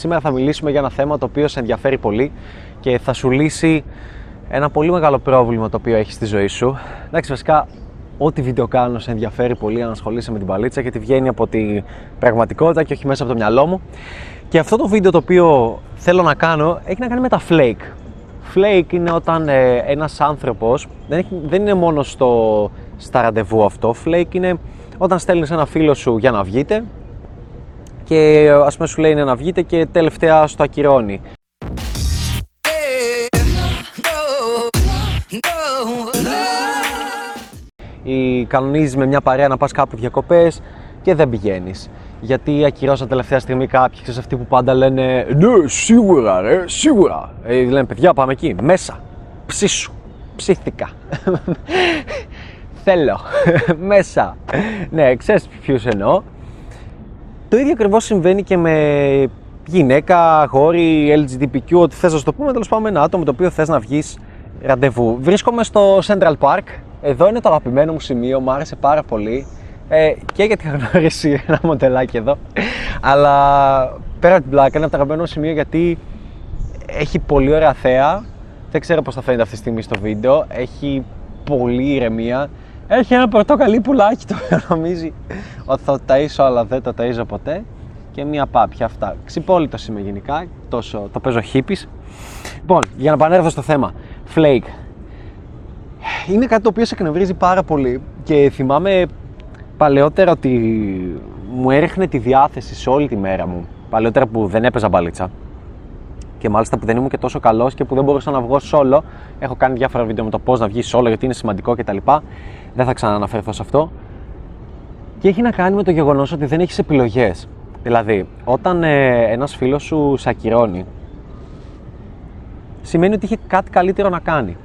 Σήμερα θα μιλήσουμε για ένα θέμα το οποίο σε ενδιαφέρει πολύ και θα σου λύσει ένα πολύ μεγάλο πρόβλημα το οποίο έχεις στη ζωή σου. Εντάξει, βασικά, ό,τι βίντεο κάνω σε ενδιαφέρει πολύ αν ασχολείσαι με την παλίτσα γιατί βγαίνει από την πραγματικότητα και όχι μέσα από το μυαλό μου. Και αυτό το βίντεο το οποίο θέλω να κάνω έχει να κάνει με τα flake. Flake είναι όταν ε, ένας άνθρωπος, δεν, έχει, δεν είναι μόνο στο, στα ραντεβού αυτό, flake είναι όταν στέλνεις ένα φίλο σου για να βγείτε και ας πούμε σου λέει είναι να βγείτε και τελευταία στο ακυρώνει. Ή κανονίζεις με μια παρέα να πας κάπου διακοπές και δεν πηγαίνεις. Γιατί ακυρώσαν τελευταία στιγμή κάποιοι, ξέρεις αυτοί που πάντα λένε Ναι, σίγουρα ρε, σίγουρα. Ε, λένε παιδιά πάμε εκεί, μέσα, ψήσου, ψήθηκα. Θέλω, μέσα. ναι, ξέρεις ποιους εννοώ. Το ίδιο ακριβώς συμβαίνει και με γυναίκα, αγόρι, LGBTQ, ό,τι θες να το πούμε. Τέλος πάντων, ένα άτομο το οποίο θες να βγεις ραντεβού. Βρίσκομαι στο Central Park. Εδώ είναι το αγαπημένο μου σημείο, μου άρεσε πάρα πολύ. Ε, και γιατί είχα γνωρίσει ένα μοντελάκι εδώ. Αλλά πέρα από την πλάκα, είναι από τα αγαπημένα μου σημείο γιατί έχει πολύ ωραία θέα. Δεν ξέρω πώς θα φαίνεται αυτή τη στιγμή στο βίντεο. Έχει πολύ ηρεμία. Έχει ένα πορτοκαλί πουλάκι το οποίο νομίζει ότι θα το ταΐσω αλλά δεν το ταΐζω ποτέ και μια πάπια αυτά. Ξυπόλυτο είμαι γενικά, τόσο το παίζω χίπης. Λοιπόν, για να επανέλθω στο θέμα, flake. Είναι κάτι το οποίο σε εκνευρίζει πάρα πολύ και θυμάμαι παλαιότερα ότι μου έριχνε τη διάθεση σε όλη τη μέρα μου. Παλαιότερα που δεν έπαιζα μπαλίτσα και μάλιστα που δεν ήμουν και τόσο καλός και που δεν μπορούσα να βγω solo. Έχω κάνει διάφορα βίντεο με το πώς να βγεις solo γιατί είναι σημαντικό κτλ. Δεν θα ξαναναφερθώ σε αυτό. Και έχει να κάνει με το γεγονός ότι δεν έχεις επιλογές. Δηλαδή, όταν ε, ένας φίλος σου σε ακυρώνει, σημαίνει ότι είχε κάτι καλύτερο να κάνει.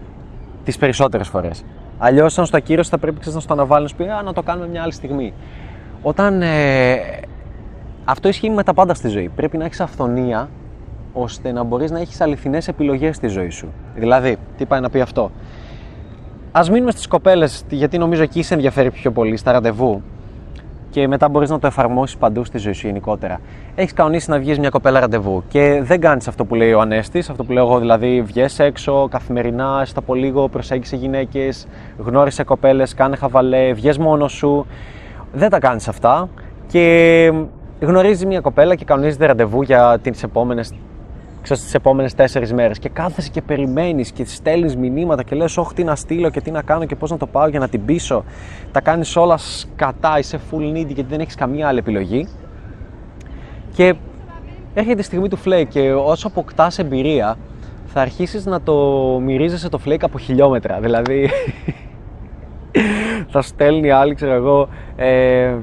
Τις περισσότερες φορές. Αλλιώς, αν στο ακύρωσε, θα πρέπει να στο αναβάλει να πει Α, να το κάνουμε μια άλλη στιγμή. Όταν. Ε, αυτό ισχύει με τα πάντα στη ζωή. Πρέπει να έχεις αυθονία ώστε να μπορείς να έχεις αληθινές επιλογές στη ζωή σου. Δηλαδή, τι πάει να πει αυτό; Α μείνουμε στις κοπέλες, γιατί νομίζω εκεί σε ενδιαφέρει πιο πολύ, στα ραντεβού. Και μετά μπορείς να το εφαρμόσεις παντού στη ζωή σου γενικότερα. Έχεις κανονίσει να βγεις μια κοπέλα ραντεβού και δεν κάνεις αυτό που λέει ο Ανέστης, αυτό που λέω εγώ δηλαδή, βγες έξω καθημερινά, έστω από λίγο, προσέγγισε γυναίκες, γνώρισε κοπέλες, κάνε χαβαλέ, βγες μόνος σου. Δεν τα κάνεις αυτά και γνωρίζει μια κοπέλα και κανονίζεται ραντεβού για τις επόμενες ξέρεις, τις επόμενες τέσσερις μέρες. Και κάθεσαι και περιμένεις και στέλνεις μηνύματα και λες όχι τι να στείλω και τι να κάνω και πώς να το πάω για να την πείσω τα κάνεις όλα σκατά, είσαι full needy γιατί δεν έχεις καμία άλλη επιλογή. Και έρχεται η στιγμή του flake και όσο αποκτάς εμπειρία θα αρχίσεις να το μυρίζεσαι το flake από χιλιόμετρα. Δηλαδή θα στέλνει άλλη ξέρω εγώ ε,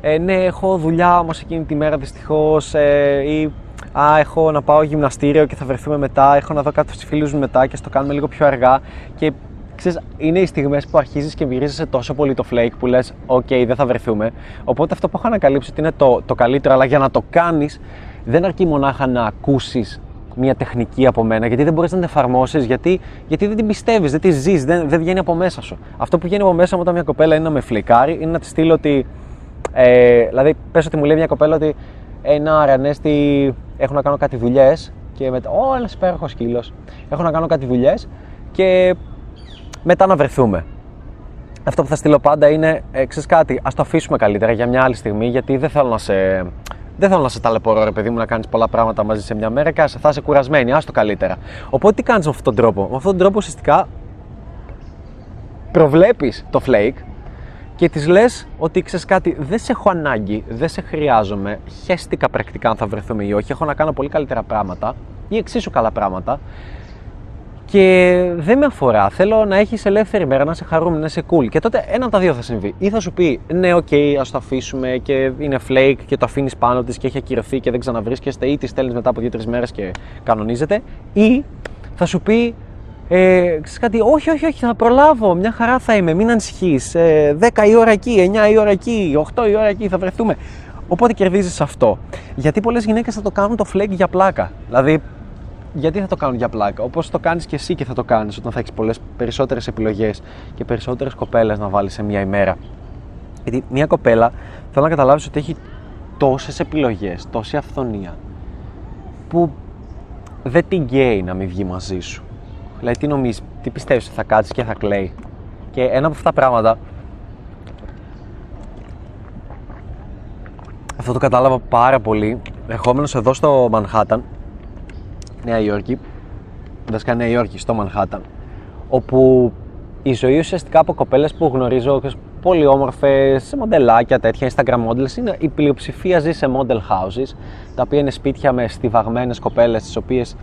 ε, ναι έχω δουλειά όμως εκείνη τη μέρα δυστυχώς ε, ή Α, έχω να πάω γυμναστήριο και θα βρεθούμε μετά. Έχω να δω κάτι στους φίλους μου μετά και ας το κάνουμε λίγο πιο αργά. Και ξέρεις, είναι οι στιγμές που αρχίζεις και μυρίζεσαι τόσο πολύ το flake που λες: Οκ, δεν θα βρεθούμε. Οπότε αυτό που έχω ανακαλύψει ότι είναι το, το καλύτερο, αλλά για να το κάνεις, δεν αρκεί μονάχα να ακούσεις μια τεχνική από μένα, γιατί δεν μπορείς να την εφαρμόσεις, γιατί, γιατί δεν την πιστεύεις, δεν τη ζεις, δεν, δεν βγαίνει από μέσα σου. Αυτό που βγαίνει από μέσα μου όταν μια κοπέλα είναι να με φλικάρει, είναι να της στείλω ότι. Ε, δηλαδή, πες ότι μου λέει μια κοπέλα ότι ένα ρανέστη έχω να κάνω κάτι δουλειές και μετά. Ω, ένας υπέροχος σκύλος. Έχω να κάνω κάτι δουλειές και μετά να βρεθούμε. Αυτό που θα στείλω πάντα είναι, ε, κάτι, ας το αφήσουμε καλύτερα για μια άλλη στιγμή, γιατί δεν θέλω να σε, δεν θέλω να σε ταλαιπωρώ, ρε παιδί μου, να κάνεις πολλά πράγματα μαζί σε μια μέρα και θα είσαι κουρασμένη. Α το καλύτερα. Οπότε τι κάνεις με αυτόν τον τρόπο; Με αυτόν τον τρόπο ουσιαστικά προβλέπεις το flake και της λες ότι ξέρεις κάτι, δεν σε έχω ανάγκη, δεν σε χρειάζομαι. Χέστηκα πρακτικά αν θα βρεθούμε ή όχι. Έχω να κάνω πολύ καλύτερα πράγματα ή εξίσου καλά πράγματα. Και δεν με αφορά. Θέλω να έχεις ελεύθερη μέρα, να είσαι χαρούμενος, να είσαι cool. Και τότε ένα από τα δύο θα συμβεί. Ή θα σου πει, Ναι, OK, okay, ας το αφήσουμε και είναι flake και το αφήνεις πάνω της και έχει ακυρωθεί και δεν ξαναβρίσκεστε, ή τη στέλνεις μετά από δύο-τρεις μέρες και κανονίζεται. Ή θα σου πει, ε, ξέρεις κάτι, όχι, όχι, όχι, θα προλάβω, μια χαρά θα είμαι, μην ανησυχείς, ε, 10 η ώρα εκεί, 9 η ώρα εκεί, 8 η ώρα εκεί, θα βρεθούμε. Οπότε κερδίζεις αυτό. Γιατί πολλές γυναίκες θα το κάνουν το flag για πλάκα. Δηλαδή, γιατί θα το κάνουν για πλάκα, όπως το κάνεις και εσύ και θα το κάνεις όταν θα έχεις πολλές περισσότερες επιλογές και περισσότερες κοπέλες να βάλεις σε μια ημέρα. Γιατί μια κοπέλα θέλω να καταλάβεις ότι έχει τόσες επιλογές, τόση αυθονία, που δεν την γκέει να μην βγει μαζί σου. Δηλαδή, τι νομίζει, τι πιστεύεις ότι θα κάτσεις και θα κλαίει. Και ένα από αυτά τα πράγματα. Αυτό το κατάλαβα πάρα πολύ. Ερχόμενος εδώ στο Μανχάταν, Νέα Υόρκη, βασικά Νέα Υόρκη, στο Μανχάταν, όπου η ζωή ουσιαστικά από κοπέλες που γνωρίζω πολύ όμορφες, σε μοντελάκια τέτοια, Instagram models, είναι η πλειοψηφία ζει σε model houses, τα οποία είναι σπίτια με στιβαγμένες κοπέλες, τις οποίες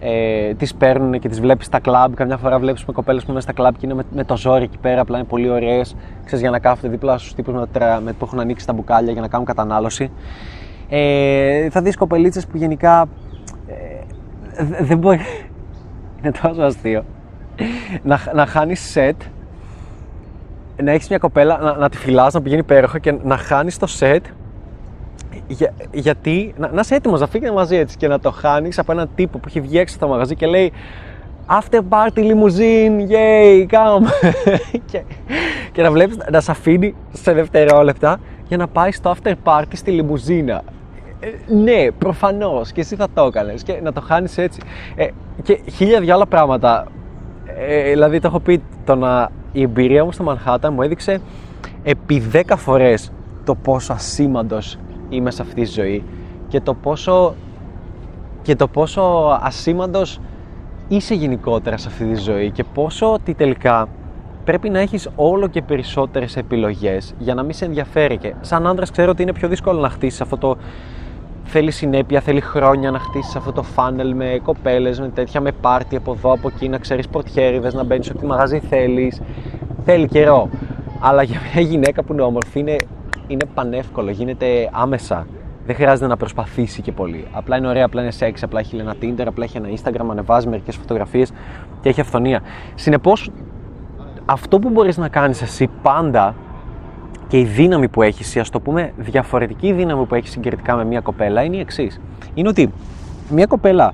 ε, τις παίρνουν και τις βλέπεις στα κλαμπ. Καμιά φορά βλέπεις με κοπέλες που είναι στα κλαμπ και είναι με, με, το ζόρι εκεί πέρα, απλά είναι πολύ ωραίες. Ξέρεις για να κάθονται δίπλα στους τύπους με, με, που έχουν ανοίξει τα μπουκάλια για να κάνουν κατανάλωση. Ε, θα δεις κοπελίτσες που γενικά ε, δεν μπορεί. είναι τόσο αστείο. να, να χάνεις σετ να έχεις μια κοπέλα, να, να τη φυλάς, να πηγαίνει υπέροχα και να χάνεις το σετ για, γιατί να, να είσαι έτοιμος να φύγεις μαζί έτσι και να το χάνεις από έναν τύπο που έχει βγει έξω στο μαγαζί και λέει After party limousine, yay, come! και, και να βλέπεις να σε αφήνει σε δευτερόλεπτα για να πάει στο after party στη λιμουζίνα. Ε, ναι, προφανώς και εσύ θα το έκανες και να το χάνεις έτσι. Ε, και χίλια δυο άλλα πράγματα. Ε, δηλαδή, το έχω πει, το να, η εμπειρία μου στο Μανχάτα μου έδειξε επί 10 φορές το πόσο ασήμαντος είμαι σε αυτή τη ζωή και το πόσο, και το πόσο ασήμαντος είσαι γενικότερα σε αυτή τη ζωή και πόσο ότι τελικά πρέπει να έχεις όλο και περισσότερες επιλογές για να μην σε ενδιαφέρει και σαν άντρας ξέρω ότι είναι πιο δύσκολο να χτίσεις αυτό το θέλεις συνέπεια, θέλεις χρόνια να χτίσεις αυτό το φάνελ με κοπέλες, με τέτοια, με πάρτι από εδώ, από εκεί, να ξέρεις πορτιέριδες, να μπαίνεις ό,τι μαγαζί θέλεις. Θέλει καιρό. Αλλά για μια γυναίκα που είναι όμορφη είναι, είναι πανεύκολο, γίνεται άμεσα. Δεν χρειάζεται να προσπαθήσει και πολύ. Απλά είναι ωραία, απλά είναι σεξ, απλά έχει ένα Tinder, απλά έχει ένα Instagram, ανεβάζει μερικές φωτογραφίες και έχει αυθονία. Συνεπώς, αυτό που μπορείς να κάνεις εσύ πάντα και η δύναμη που έχεις, ή ας το πούμε διαφορετική δύναμη που έχεις συγκριτικά με μια κοπέλα, είναι η εξής. Είναι ότι μια κοπέλα,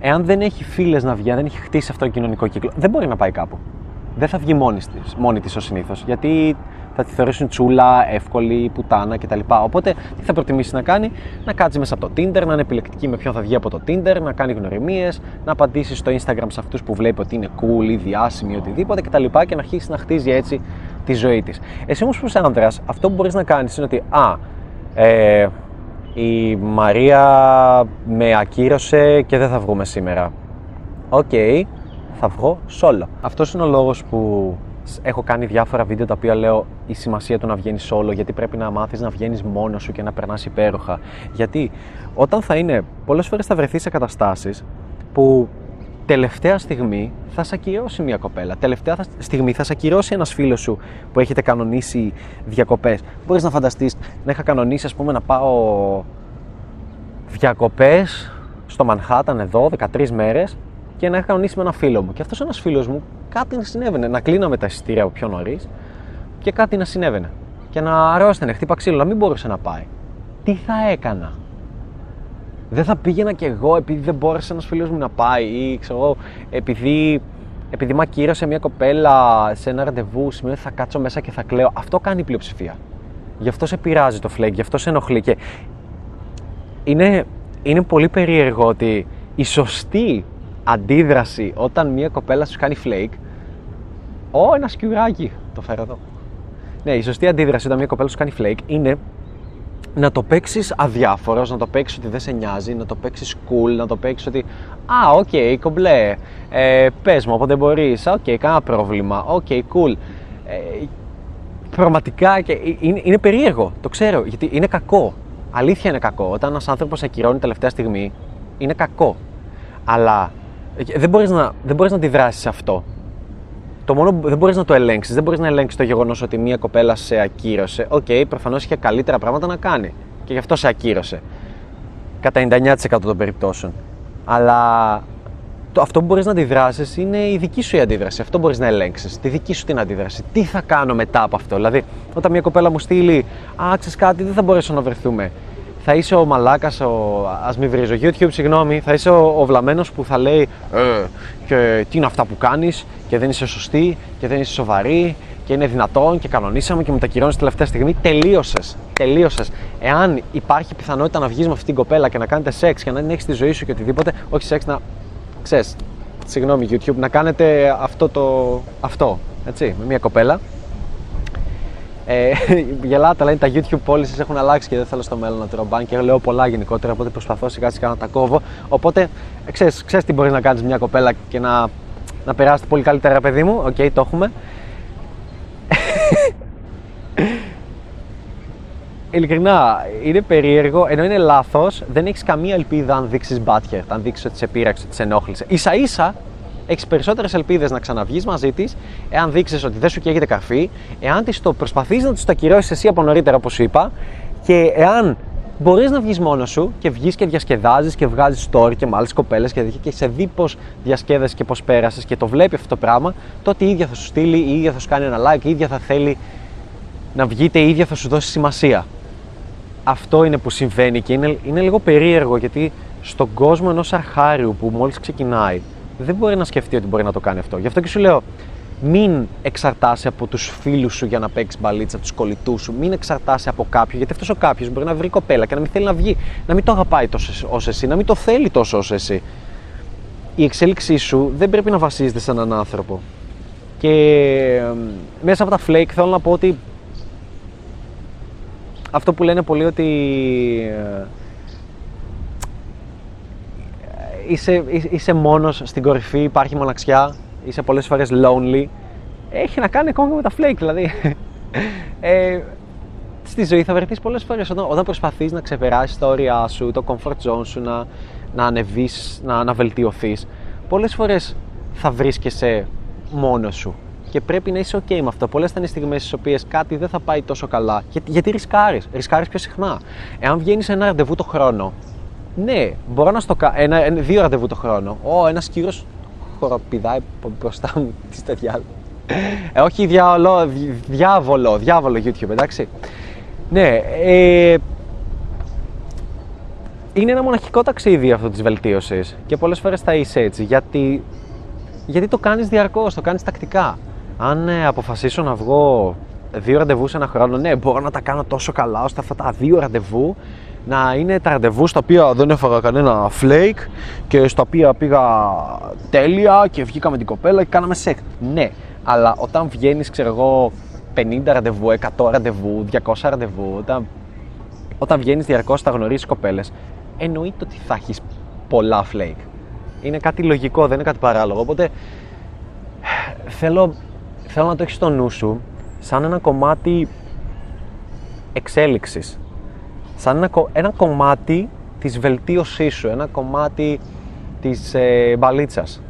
εάν δεν έχει φίλες να βγει, αν δεν έχει χτίσει αυτό το κοινωνικό κύκλο, δεν μπορεί να πάει κάπου. Δεν θα βγει μόνη της μόνη της ω συνήθως. Γιατί θα τη θεωρήσουν τσούλα, εύκολη, πουτάνα κτλ. Οπότε τι θα προτιμήσει να κάνει, να κάτσει μέσα από το Tinder, να είναι επιλεκτική με ποιον θα βγει από το Tinder, να κάνει γνωριμίες, να απαντήσει στο Instagram σε αυτούς που βλέπει ότι είναι cool ή διάσημοι ή οτιδήποτε κτλ. Και, και να αρχίσει να χτίζει έτσι τη ζωή της. Εσύ όμως που είσαι άντρα, αυτό που μπορείς να κάνεις είναι ότι, α, ε, η Μαρία με ακύρωσε και δεν θα βγούμε σήμερα. OK, okay, θα βγω solo. Αυτός είναι ο λόγος που έχω κάνει διάφορα βίντεο τα οποία λέω η σημασία του να βγαίνεις solo, γιατί πρέπει να μάθεις να βγαίνεις μόνος σου και να περνάς υπέροχα. Γιατί όταν θα είναι, πολλές φορές θα βρεθείς σε καταστάσεις που τελευταία στιγμή θα σε ακυρώσει μια κοπέλα. Τελευταία στιγμή θα σε ακυρώσει ένας φίλος σου που έχετε κανονίσει διακοπές. Μπορείς να φανταστείς να είχα κανονίσει, ας πούμε, να πάω διακοπές στο Μανχάταν εδώ 13 μέρες και να είχα κανονίσει με ένα φίλο μου. Και αυτός ένας φίλος μου κάτι να συνέβαινε. Να κλείναμε τα εισιτήρια από πιο νωρίς και κάτι να συνέβαινε. Και να αρρώστενε, χτύπα ξύλο, να μην μπορούσε να πάει. Τι θα έκανα; Δεν θα πήγαινα κι εγώ επειδή δεν μπόρεσε ένας φίλος μου να πάει ή ξέρω εγώ, επειδή, επειδή με ακύρωσε μια κοπέλα σε ένα ραντεβού, σημαίνει ότι θα κάτσω μέσα και θα κλαίω. Αυτό κάνει η πλειοψηφία. Γι' αυτό σε πειράζει το φλέγγι, γι' αυτό σε ενοχλεί. Και είναι, είναι πολύ περίεργο ότι η σωστή αντίδραση όταν μια κοπέλα σου κάνει flake. Ω, ένα σκιουράκι. Το φέρω εδώ. Ναι, η σωστή αντίδραση όταν μια κοπέλα σου κάνει flake είναι να το παίξεις αδιάφορος, να το παίξεις ότι δεν σε νοιάζει, να το παίξεις cool, να το παίξεις ότι Α, OK, okay, κομπλέ. Ε, Πες μου, όποτε μπορείς. OK, okay, κανένα πρόβλημα. OK, okay, cool. Ε, πραγματικά και είναι, είναι περίεργο, το ξέρω, γιατί είναι κακό. Αλήθεια είναι κακό. Όταν ένας άνθρωπος ακυρώνει τελευταία στιγμή, είναι κακό. Αλλά ε, δεν μπορείς να, δεν μπορείς να αντιδράσεις σε αυτό. Το μόνο δεν μπορείς να το ελέγξεις. Δεν μπορείς να ελέγξεις το γεγονός ότι μία κοπέλα σε ακύρωσε. OK, okay, προφανώς είχε καλύτερα πράγματα να κάνει. Και γι' αυτό σε ακύρωσε. Κατά 99% των περιπτώσεων. Αλλά το, αυτό που μπορείς να αντιδράσεις είναι η δική σου η αντίδραση. Αυτό μπορείς να ελέγξεις. Τη δική σου την αντίδραση. Τι θα κάνω μετά από αυτό. Δηλαδή, όταν μια κοπέλα μου στείλει, Α, κάτι, δεν θα μπορέσω να βρεθούμε θα είσαι ο μαλάκας, ο... ας μην βρίζω YouTube, συγγνώμη, θα είσαι ο, ο βλαμμένος που θα λέει ε, και τι είναι αυτά που κάνεις και δεν είσαι σωστή και δεν είσαι σοβαρή και είναι δυνατόν και κανονίσαμε και μετακυρώνεις τελευταία στιγμή. Τελείωσες. Τελείωσες. Εάν υπάρχει πιθανότητα να βγεις με αυτήν την κοπέλα και να κάνετε σεξ και να την έχεις στη ζωή σου και οτιδήποτε, όχι σεξ να. ξέρεις, συγγνώμη YouTube, να κάνετε αυτό το. αυτό. Έτσι, με μια κοπέλα. Ε, γελάτε, λένε τα YouTube policies έχουν αλλάξει και δεν θέλω στο μέλλον να τρώω μπαν και λέω πολλά γενικότερα, οπότε προσπαθώ σιγά σιγά να τα κόβω. Οπότε, ξέρεις, ξέρεις τι μπορεί να κάνεις μια κοπέλα και να, να περάσετε πολύ καλύτερα, παιδί μου; OK, okay, το έχουμε. Ειλικρινά, είναι περίεργο, ενώ είναι λάθος, δεν έχεις καμία ελπίδα αν δείξεις μπάτια, αν δείξεις ότι σε πείραξε, ότι σε ενόχλησε. Ίσα ίσα έχεις περισσότερες ελπίδες να ξαναβγείς μαζί της, εάν δείξεις ότι δεν σου καίγεται καρφί, εάν της το προσπαθείς να το ακυρώσεις εσύ από νωρίτερα, όπως σου είπα, και εάν μπορείς να βγεις μόνος σου και βγεις και διασκεδάζεις και βγάζεις story και με άλλες κοπέλες και, και σε δει πώς διασκέδασες και πώς πέρασες και το βλέπει αυτό το πράγμα, τότε η ίδια θα σου στείλει, η ίδια θα σου κάνει ένα like, η ίδια θα θέλει να βγείτε, η ίδια θα σου δώσει σημασία. Αυτό είναι που συμβαίνει και είναι, είναι λίγο περίεργο γιατί στον κόσμο ενός αρχάριου που μόλις ξεκινάει, δεν μπορεί να σκεφτεί ότι μπορεί να το κάνει αυτό. Γι' αυτό και σου λέω, μην εξαρτάσαι από τους φίλους σου για να παίξεις μπαλίτσα, τους κολλητούς σου. Μην εξαρτάσαι από κάποιον, γιατί αυτός ο κάποιος μπορεί να βρει κοπέλα και να μην θέλει να βγει, να μην το αγαπάει τόσο όσο εσύ, να μην το θέλει τόσο όσο εσύ. Η εξέλιξή σου δεν πρέπει να βασίζεται σε έναν άνθρωπο. Και μέσα από τα flake θέλω να πω ότι αυτό που λένε πολλοί ότι ε, είσαι, είσαι μόνος στην κορυφή, υπάρχει μοναξιά, είσαι πολλές φορές lonely, έχει να κάνει ακόμα με τα flake, δηλαδή. ε, στη ζωή θα βρεθείς πολλές φορές όταν, όταν προσπαθείς να ξεπεράσεις τα όρια σου, το comfort zone σου, να, να ανεβείς, να, να βελτιωθείς. Πολλές φορές θα βρίσκεσαι μόνος σου και πρέπει να είσαι OK με αυτό. Πολλές θα είναι στιγμές στις οποίες κάτι δεν θα πάει τόσο καλά. Γιατί, γιατί ρισκάρεις; Ρισκάρεις πιο συχνά. Εάν βγαίνεις ένα ραντεβού το χρόνο, ναι, μπορώ να στο κάνω. Ένα, δύο ραντεβού το χρόνο. Ω, ένας κύριος χοροπηδάει μπροστά μου. Τι στο διάλογο. Ε, όχι διάβολο, διάβολο, διάβολο YouTube, εντάξει. Ναι, ε, είναι ένα μοναχικό ταξίδι αυτό της βελτίωσης και πολλές φορές θα είσαι έτσι γιατί, γιατί το κάνεις διαρκώς, το κάνεις τακτικά. Αν ε, αποφασίσω να βγω δύο ραντεβού σε ένα χρόνο, ναι, μπορώ να τα κάνω τόσο καλά ώστε αυτά τα δύο ραντεβού να είναι τα ραντεβού στα οποία δεν έφαγα κανένα flake και στα οποία πήγα τέλεια και βγήκα με την κοπέλα και κάναμε σεκ. Ναι, αλλά όταν βγαίνεις, ξέρω εγώ, 50 ραντεβού, 100 ραντεβού, 200 ραντεβού, όταν, όταν βγαίνεις διαρκώς, θα γνωρίσει κοπέλες, εννοείται ότι θα έχεις πολλά flake. Είναι κάτι λογικό, δεν είναι κάτι παράλογο. Οπότε θέλω, θέλω να το έχεις στο νου σου σαν ένα κομμάτι εξέλιξης σαν ένα, ένα κομμάτι της βελτίωσής σου, ένα κομμάτι της ε, μπαλίτσας.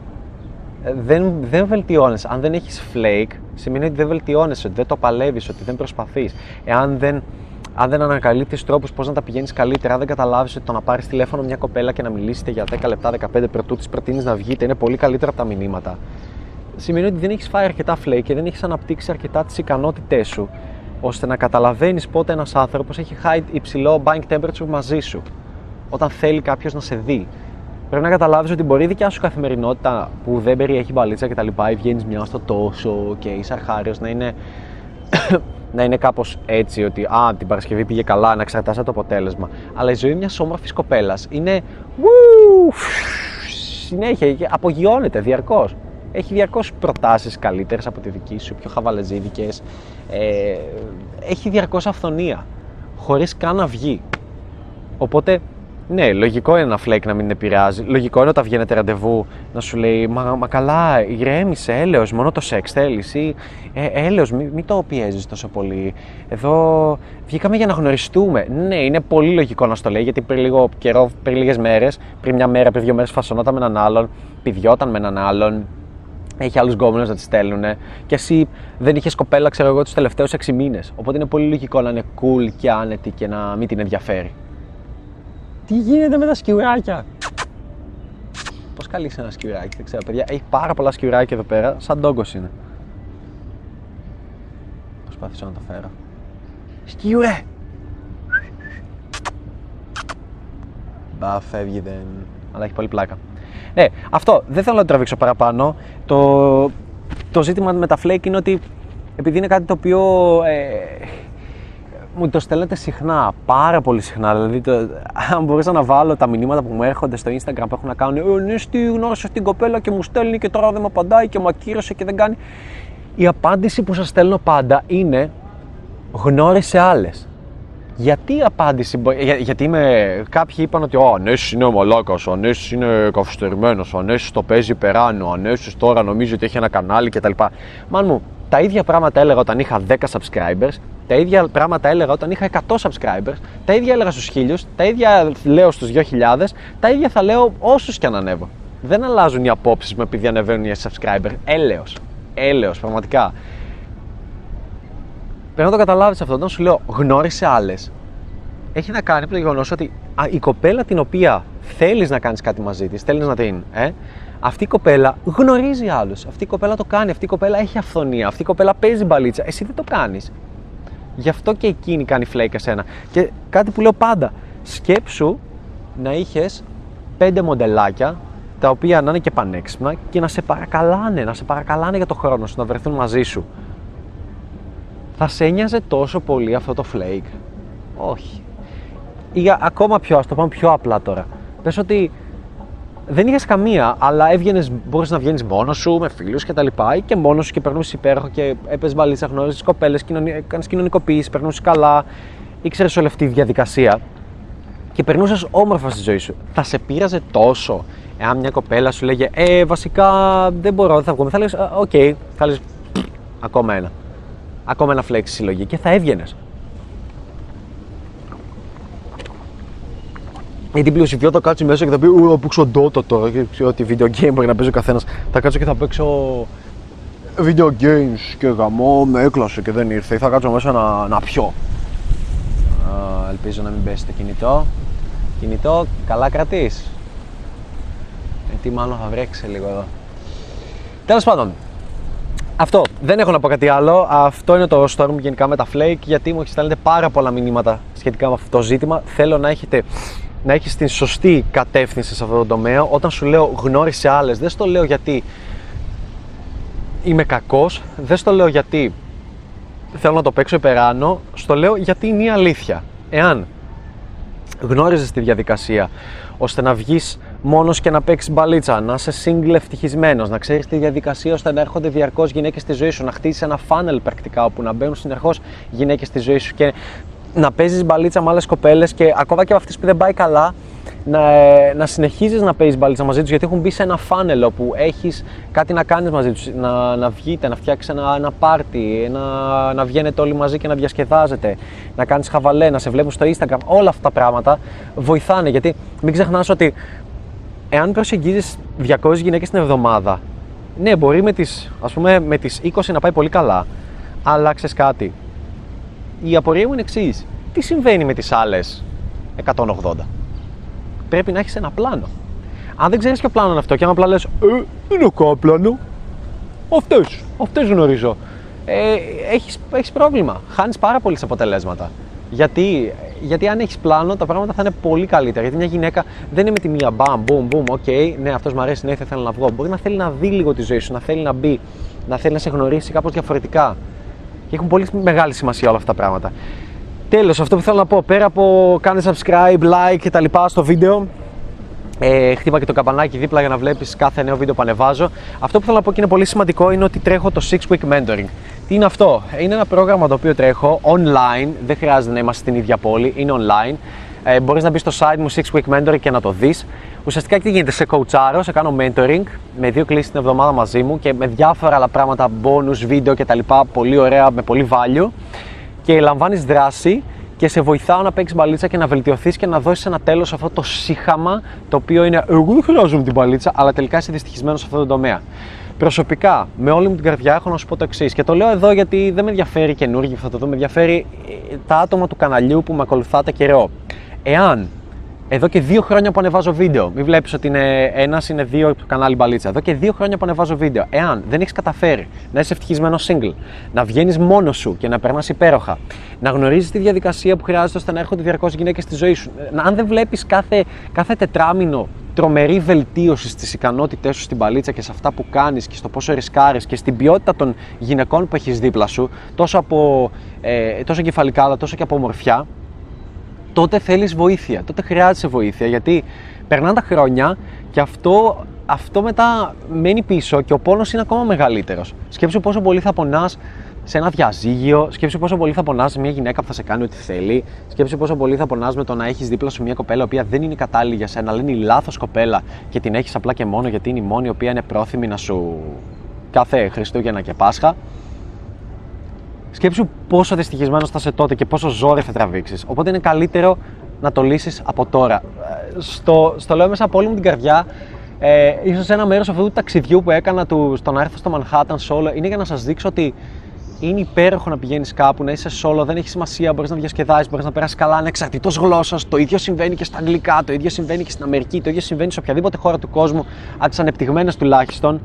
Ε, δεν, δεν βελτιώνεσαι. Αν δεν έχεις flake, σημαίνει ότι δεν βελτιώνεσαι, ότι δεν το παλεύεις, ότι δεν προσπαθείς. Εάν δεν, αν δεν ανακαλύπτεις τρόπους πώς να τα πηγαίνεις καλύτερα, αν δεν καταλάβεις ότι το να πάρεις τηλέφωνο μια κοπέλα και να μιλήσετε για 10 λεπτά, 15 πρωτού της προτείνεις να βγείτε είναι πολύ καλύτερα από τα μηνύματα. Σημαίνει ότι δεν έχεις φάει αρκετά flake και δεν έχεις αναπτύξει αρκετά τις ικανότητές σου ώστε να καταλαβαίνεις πότε ένας άνθρωπος έχει high υψηλό buying temperature μαζί σου όταν θέλει κάποιος να σε δει. Πρέπει να καταλάβεις ότι μπορεί η δικιά σου καθημερινότητα που δεν περιέχει μπαλίτσα και τα λοιπά ή βγαίνεις μια στο τόσο και είσαι αρχάριος να είναι, να είναι κάπως έτσι ότι α, την Παρασκευή πήγε καλά, να εξαρτάσαι το αποτέλεσμα. Αλλά η ζωή μιας όμορφης κοπέλας είναι συνέχεια, απογειώνεται διαρκώς έχει διαρκώς προτάσεις καλύτερες από τη δική σου, πιο χαβαλεζίδικες. Ε, έχει διαρκώς αυθονία, χωρίς καν να βγει. Οπότε, ναι, λογικό είναι ένα φλέκ να μην επηρεάζει. Λογικό είναι όταν βγαίνετε ραντεβού να σου λέει Μα, μα καλά, ηρέμησε, έλεος, μόνο το σεξ θέλεις. Ή ε, έλεος, μην μη το πιέζεις τόσο πολύ. Εδώ βγήκαμε για να γνωριστούμε. Ναι, είναι πολύ λογικό να στο λέει γιατί πριν λίγο καιρό, πριν λίγες μέρες, πριν μια μέρα, πριν δύο μέρες φασωνόταν με έναν άλλον, πηδιόταν με έναν άλλον, έχει άλλους γκόμενους να τη στέλνουν και εσύ δεν είχες κοπέλα, ξέρω εγώ, τους τελευταίους 6 μήνες. Οπότε είναι πολύ λογικό να είναι cool και άνετη και να μην την ενδιαφέρει. Τι γίνεται με τα σκιουράκια; Πώς καλείς ένα σκιουράκι, δεν ξέρω, παιδιά. Έχει πάρα πολλά σκιουράκια εδώ πέρα, σαν τόγκος είναι. Προσπαθήσω να το φέρω. Σκιουρέ! Μπα, φεύγει, δεν. Αλλά έχει πολύ πλάκα. Ναι, αυτό δεν θέλω να το τραβήξω παραπάνω. Το, το ζήτημα με τα flake είναι ότι επειδή είναι κάτι το οποίο ε, μου το στέλνετε συχνά, πάρα πολύ συχνά. Δηλαδή, το, αν μπορούσα να βάλω τα μηνύματα που μου έρχονται στο Instagram που έχουν να κάνουν Ε, ναι, στη γνώρισα την κοπέλα και μου στέλνει και τώρα δεν με απαντάει και μου ακύρωσε και δεν κάνει. Η απάντηση που σας στέλνω πάντα είναι γνώρισε άλλες. Γιατί η απάντηση, για, γιατί είμαι, κάποιοι είπαν ότι ο Ανέσης είναι ο μαλάκας, ο Ανέσης είναι καυστερημένος, ο Ανέσης το παίζει περάνω, ο Ανέσης τώρα νομίζει ότι έχει ένα κανάλι κτλ. Μάν μου, τα ίδια πράγματα έλεγα όταν είχα 10 subscribers, τα ίδια πράγματα έλεγα όταν είχα 100 subscribers, τα ίδια έλεγα στους 1000, τα ίδια λέω στους 2000, τα ίδια θα λέω όσους και αν ανέβω. Δεν αλλάζουν οι απόψεις μου επειδή ανεβαίνουν οι subscribers. Έλεος. Έλεος, πραγματικά. Πρέπει να το καταλάβεις αυτό. Όταν σου λέω γνώρισε άλλες, έχει να κάνει με το γεγονός ότι η κοπέλα την οποία θέλεις να κάνεις κάτι μαζί της, θέλεις να την. Ε, αυτή η κοπέλα γνωρίζει άλλους. Αυτή η κοπέλα το κάνει. Αυτή η κοπέλα έχει αυθονία. Αυτή η κοπέλα παίζει μπαλίτσα. Εσύ δεν το κάνεις. Γι' αυτό και εκείνη κάνει φλέικα εσένα. Και κάτι που λέω πάντα. Σκέψου να είχες πέντε μοντελάκια τα οποία να είναι και πανέξυπνα και να σε παρακαλάνε, να σε παρακαλάνε για το χρόνο σου, να βρεθούν μαζί σου. Θα σε ένοιαζε τόσο πολύ αυτό το flake; Όχι. Ή ακόμα πιο, ας το πάμε πιο απλά τώρα. Πες ότι δεν είχες καμία, αλλά έβγαινες, μπορεί να βγαίνεις μόνος σου, με φίλους και τα λοιπά, ή και μόνος σου και περνούσες υπέροχο και έπαιζες μπαλίτσα, γνώριζες κοπέλες, κάνεις κοινωνικοποίηση, περνούσες καλά, ήξερες όλη αυτή τη διαδικασία και περνούσες όμορφα στη ζωή σου. Θα σε πείραζε τόσο εάν μια κοπέλα σου λέγε Ε, βασικά δεν μπορώ, δεν θα βγούμε. Θα λες, Ok, okay. θα λες, ακόμα ένα. Ακόμα ένα flake στη συλλογή και θα έβγαινες. Γιατί η πλειοψηφία θα κάτσει μέσα και θα πει Ου, θα παίξω Dota τώρα. Και ξέρω ότι video game μπορεί να παίζει ο καθένας. Θα κάτσω και θα παίξω video games και γαμώ, με έκλασε και δεν ήρθε. Ή θα κάτσω μέσα να, να πιω. Α, ελπίζω να μην πέσει το κινητό. Κινητό, καλά κρατείς. Γιατί μάλλον θα βρέξει λίγο εδώ. Τέλος πάντων, αυτό. Δεν έχω να πω κάτι άλλο. Αυτό είναι το story μου γενικά με τα Flake, γιατί μου έχεις στέλνετε πάρα πολλά μηνύματα σχετικά με αυτό το ζήτημα. Θέλω να έχετε να έχεις την σωστή κατεύθυνση σε αυτό το τομέα. Όταν σου λέω γνώρισε άλλες, δεν στο λέω γιατί είμαι κακός, δεν στο λέω γιατί θέλω να το παίξω υπεράνω, στο λέω γιατί είναι η αλήθεια. Εάν γνώριζες τη διαδικασία ώστε να βγεις μόνος και να παίξει μπαλίτσα, να είσαι single ευτυχισμένος, να ξέρεις τη διαδικασία ώστε να έρχονται διαρκώς γυναίκες στη ζωή σου, να χτίσεις ένα funnel πρακτικά όπου να μπαίνουν συνεχώς γυναίκες στη ζωή σου και να παίζεις μπαλίτσα με άλλες κοπέλες και ακόμα και με αυτές που δεν πάει καλά, να, να συνεχίζεις να παίζεις μπαλίτσα μαζί τους γιατί έχουν μπει σε ένα φάνελ όπου έχεις κάτι να κάνεις μαζί τους. Να, να βγείτε, να φτιάξεις ένα, ένα πάρτι, να, να βγαίνετε όλοι μαζί και να διασκεδάζετε, να κάνεις χαβαλέ, να σε βλέπουν στο Instagram. Όλα αυτά τα πράγματα βοηθάνε γιατί μην ξεχνάς ότι εάν προσεγγίζει 200 γυναίκες την εβδομάδα, ναι, μπορεί με τις, ας πούμε, με τις 20 να πάει πολύ καλά, αλλά ξέρεις κάτι, η απορία μου είναι εξής. Τι συμβαίνει με τις άλλες 180. Πρέπει να έχεις ένα πλάνο. Αν δεν ξέρεις ποιο πλάνο είναι αυτό και αν απλά λε, Ε, είναι κάποιο πλάνο. Αυτές, αυτές γνωρίζω. Ε, έχεις, έχεις πρόβλημα. Χάνεις πάρα πολλά αποτελέσματα. Γιατί, γιατί αν έχεις πλάνο, τα πράγματα θα είναι πολύ καλύτερα. Γιατί μια γυναίκα δεν είναι με τη μία μπαμ, μπουμ, μπουμ, οκ, ναι, αυτός μου αρέσει, ναι, θα ήθελα να βγω. Μπορεί να θέλει να δει λίγο τη ζωή σου, να θέλει να μπει, να θέλει να σε γνωρίσει κάπως διαφορετικά. Και έχουν πολύ μεγάλη σημασία όλα αυτά τα πράγματα. Τέλος, αυτό που θέλω να πω, πέρα από κάνε subscribe, like και τα λοιπά στο βίντεο, ε, χτύπα και το καμπανάκι δίπλα για να βλέπεις κάθε νέο βίντεο που ανεβάζω. Αυτό που θέλω να πω και είναι πολύ σημαντικό είναι ότι τρέχω το 6 Week Mentoring. Τι είναι αυτό, είναι ένα πρόγραμμα το οποίο τρέχω online, δεν χρειάζεται να είμαστε στην ίδια πόλη, είναι online. Ε, μπορείς να μπεις στο site μου 6 Week Mentoring και να το δεις. Ουσιαστικά τι γίνεται, σε coachάρω, σε κάνω mentoring με δύο κλήσεις την εβδομάδα μαζί μου και με διάφορα άλλα πράγματα, bonus, βίντεο κτλ. Πολύ ωραία, με πολύ value. Και λαμβάνεις δράση και σε βοηθάω να παίξεις μπαλίτσα και να βελτιωθείς και να δώσεις ένα τέλος αυτό το σύχαμα το οποίο είναι Εγώ δεν χρειάζομαι την μπαλίτσα, αλλά τελικά είσαι δυστυχισμένος σε αυτό το τομέα. Προσωπικά, με όλη μου την καρδιά, έχω να σου πω το εξής. Και το λέω εδώ γιατί δεν με ενδιαφέρει καινούργιο αυτό το δω, με ενδιαφέρει ε, τα άτομα του καναλιού που με ακολουθάτε καιρό. Εάν εδώ και δύο χρόνια που ανεβάζω βίντεο. Μην βλέπεις ότι είναι ένας, είναι δύο το κανάλι Μπαλίτσα. Εδώ και δύο χρόνια που ανεβάζω βίντεο. Εάν δεν έχεις καταφέρει να είσαι ευτυχισμένος single, να βγαίνεις μόνος σου και να περνάς υπέροχα, να γνωρίζεις τη διαδικασία που χρειάζεται ώστε να έρχονται διαρκώς γυναίκες στη ζωή σου, να, αν δεν βλέπεις κάθε, κάθε τετράμινο τρομερή βελτίωση στις ικανότητές σου στην παλίτσα και σε αυτά που κάνεις και στο πόσο ρισκάρεις και στην ποιότητα των γυναικών που έχεις δίπλα σου, τόσο από ε, τόσο κεφαλικά τόσο και από ομορφιά, τότε θέλεις βοήθεια. Τότε χρειάζεσαι βοήθεια γιατί περνάνε τα χρόνια και αυτό, αυτό μετά μένει πίσω και ο πόνος είναι ακόμα μεγαλύτερος. Σκέψου πόσο πολύ θα πονάς σε ένα διαζύγιο. Σκέψου πόσο πολύ θα πονάς μια γυναίκα που θα σε κάνει ό,τι θέλει. Σκέψου πόσο πολύ θα πονάς με το να έχεις δίπλα σου μια κοπέλα η οποία δεν είναι κατάλληλη για σένα, αλλά είναι η λάθος κοπέλα και την έχεις απλά και μόνο γιατί είναι η μόνη η οποία είναι πρόθυμη να σου κάθε Χριστούγεννα και Πάσχα. Σκέψου πόσο δυστυχισμένος θα είσαι τότε και πόσο ζόρι θα τραβήξεις. Οπότε είναι καλύτερο να το λύσεις από τώρα. Ε, στο, στο λέω μέσα από όλη μου την καρδιά. Ε, ίσως ένα μέρος αυτού του ταξιδιού που έκανα του, στο να έρθω στο Manhattan solo είναι για να σας δείξω ότι είναι υπέροχο να πηγαίνεις κάπου, να είσαι solo, δεν έχει σημασία, μπορείς να διασκεδάσεις, μπορείς να περάσεις καλά ανεξαρτήτω γλώσσας. Το ίδιο συμβαίνει και στα αγγλικά, το ίδιο συμβαίνει και στην Αμερική, το ίδιο συμβαίνει σε οποιαδήποτε χώρα του κόσμου, από τις ανεπτυγμένες τουλάχιστον.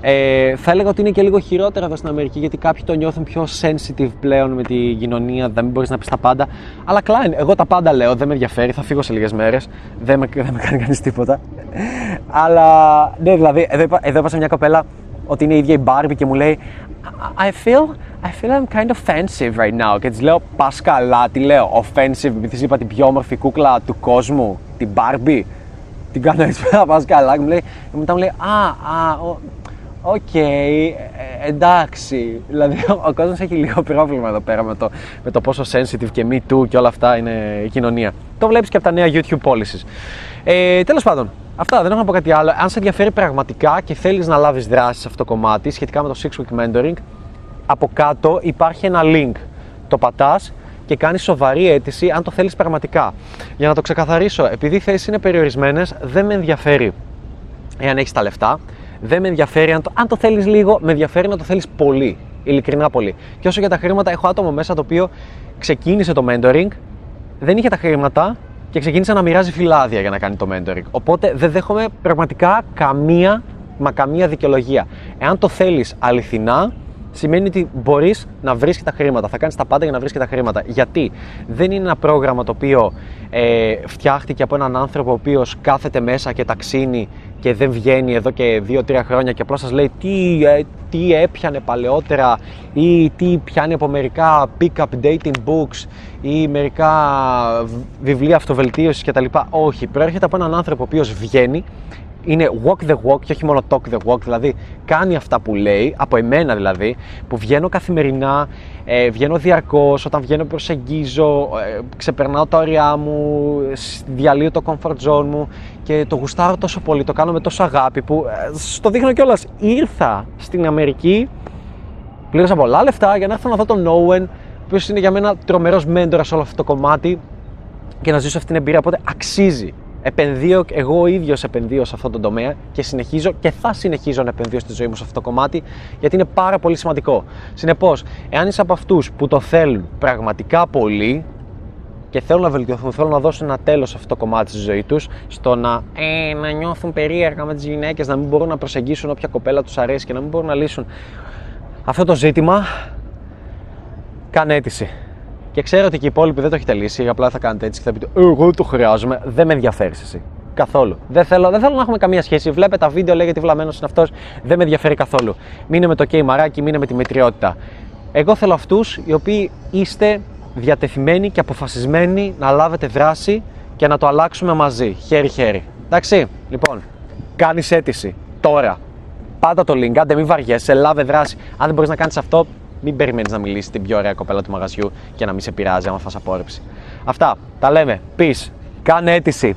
Ε, θα έλεγα ότι είναι και λίγο χειρότερα εδώ στην Αμερική, γιατί κάποιοι το νιώθουν πιο sensitive πλέον με την κοινωνία, δεν μπορείς να πεις τα πάντα. Αλλά Klein, εγώ τα πάντα λέω, δεν με ενδιαφέρει, θα φύγω σε λίγες μέρες, δεν με, δεν με κάνει κανείς τίποτα. Αλλά ναι, δηλαδή, εδώ είπα, εδώ είπα σε μια κοπέλα ότι είναι η ίδια η Barbie και μου λέει I feel, I feel I'm kind of offensive right now. Και της λέω, πας καλά, τι λέω, offensive, επειδή είπα την πιο όμορφη κούκλα του κόσμου, την Barbie. Την κάνω έτσι πέρα, πας καλά. Και μου λέει, και μετά μου λέει, α, α, ok, okay, ε, εντάξει. Δηλαδή, ο κόσμος έχει λίγο πρόβλημα εδώ πέρα με το, με το πόσο sensitive και me too και όλα αυτά είναι η κοινωνία. Το βλέπεις και από τα νέα YouTube policies. Ε, Τέλος πάντων, Αυτά, δεν έχω να πω κάτι άλλο. Αν σε ενδιαφέρει πραγματικά και θέλεις να λάβεις δράση σε αυτό το κομμάτι σχετικά με το Six Week Mentoring, από κάτω υπάρχει ένα link. Το πατάς και κάνεις σοβαρή αίτηση αν το θέλεις πραγματικά. Για να το ξεκαθαρίσω, επειδή οι θέσεις είναι περιορισμένες, δεν με ενδιαφέρει εάν έχεις τα λεφτά. Δεν με ενδιαφέρει αν το, αν το θέλεις λίγο, με ενδιαφέρει να το θέλεις πολύ. Ειλικρινά πολύ. Και όσο για τα χρήματα, έχω άτομο μέσα το οποίο ξεκίνησε το mentoring, δεν είχε τα χρήματα, και ξεκίνησε να μοιράζει φυλάδια για να κάνει το mentoring. Οπότε δεν δέχομαι πραγματικά καμία, μα καμία δικαιολογία. Εάν το θέλεις αληθινά, σημαίνει ότι μπορείς να βρεις τα χρήματα. Θα κάνεις τα πάντα για να βρεις τα χρήματα. Γιατί δεν είναι ένα πρόγραμμα το οποίο ε, φτιάχτηκε από έναν άνθρωπο ο οποίος κάθεται μέσα και ταξίνει και δεν βγαίνει εδώ και 2-3 χρόνια και απλά σας λέει τι, ε, τι έπιανε παλαιότερα ή τι πιάνει από μερικά pick-up dating books ή μερικά βιβλία αυτοβελτίωσης κτλ. Όχι, προέρχεται από έναν άνθρωπο ο οποίος βγαίνει είναι walk the walk και όχι μόνο talk the walk, δηλαδή κάνει αυτά που λέει, από εμένα δηλαδή, που βγαίνω καθημερινά, ε, βγαίνω διαρκώς, όταν βγαίνω προσεγγίζω, ε, ξεπερνάω τα όρια μου, διαλύω το comfort zone μου και το γουστάρω τόσο πολύ, το κάνω με τόσο αγάπη που ε, στο δείχνω κιόλας. Ήρθα στην Αμερική, πλήρωσα πολλά λεφτά για να έρθω να δω τον Owen, ο οποίος είναι για μένα τρομερός μέντορας σε όλο αυτό το κομμάτι και να ζήσω αυτή την εμπειρία. Οπότε αξίζει επενδύω, εγώ ο ίδιος επενδύω σε αυτό το τομέα και συνεχίζω και θα συνεχίζω να επενδύω στη ζωή μου σε αυτό το κομμάτι γιατί είναι πάρα πολύ σημαντικό. Συνεπώς, εάν είσαι από αυτούς που το θέλουν πραγματικά πολύ και θέλουν να βελτιωθούν, θέλουν να δώσουν ένα τέλος σε αυτό το κομμάτι τη ζωή τους, στο να, ε, να νιώθουν περίεργα με τις γυναίκες, να μην μπορούν να προσεγγίσουν όποια κοπέλα τους αρέσει και να μην μπορούν να λύσουν αυτό το ζήτημα, κάνε αίτηση. Και ξέρω ότι και οι υπόλοιποι δεν το έχετε λύσει, απλά θα κάνετε έτσι και θα πείτε Εγώ δεν το χρειάζομαι. Δεν με ενδιαφέρεις εσύ. Καθόλου. Δεν θέλω, δεν θέλω να έχουμε καμία σχέση. Βλέπετε τα βίντεο, λέγεται βλαμμένος είναι αυτός. Δεν με ενδιαφέρει καθόλου. Μείνε με το κέι μαράκι, μείνε με τη μετριότητα. Εγώ θέλω αυτούς οι οποίοι είστε διατεθειμένοι και αποφασισμένοι να λάβετε δράση και να το αλλάξουμε μαζί, χέρι-χέρι. Εντάξει, λοιπόν, κάνεις αίτηση τώρα. Πάντα το link, άντε μην βαριέσαι, λάβε δράση. Αν δεν μπορείς να κάνεις αυτό, μην περιμένεις να μιλήσεις την πιο ωραία κοπέλα του μαγαζιού και να μην σε πειράζει άμα φας απόρριψη. Αυτά. Τα λέμε. Peace. Κάνε αίτηση.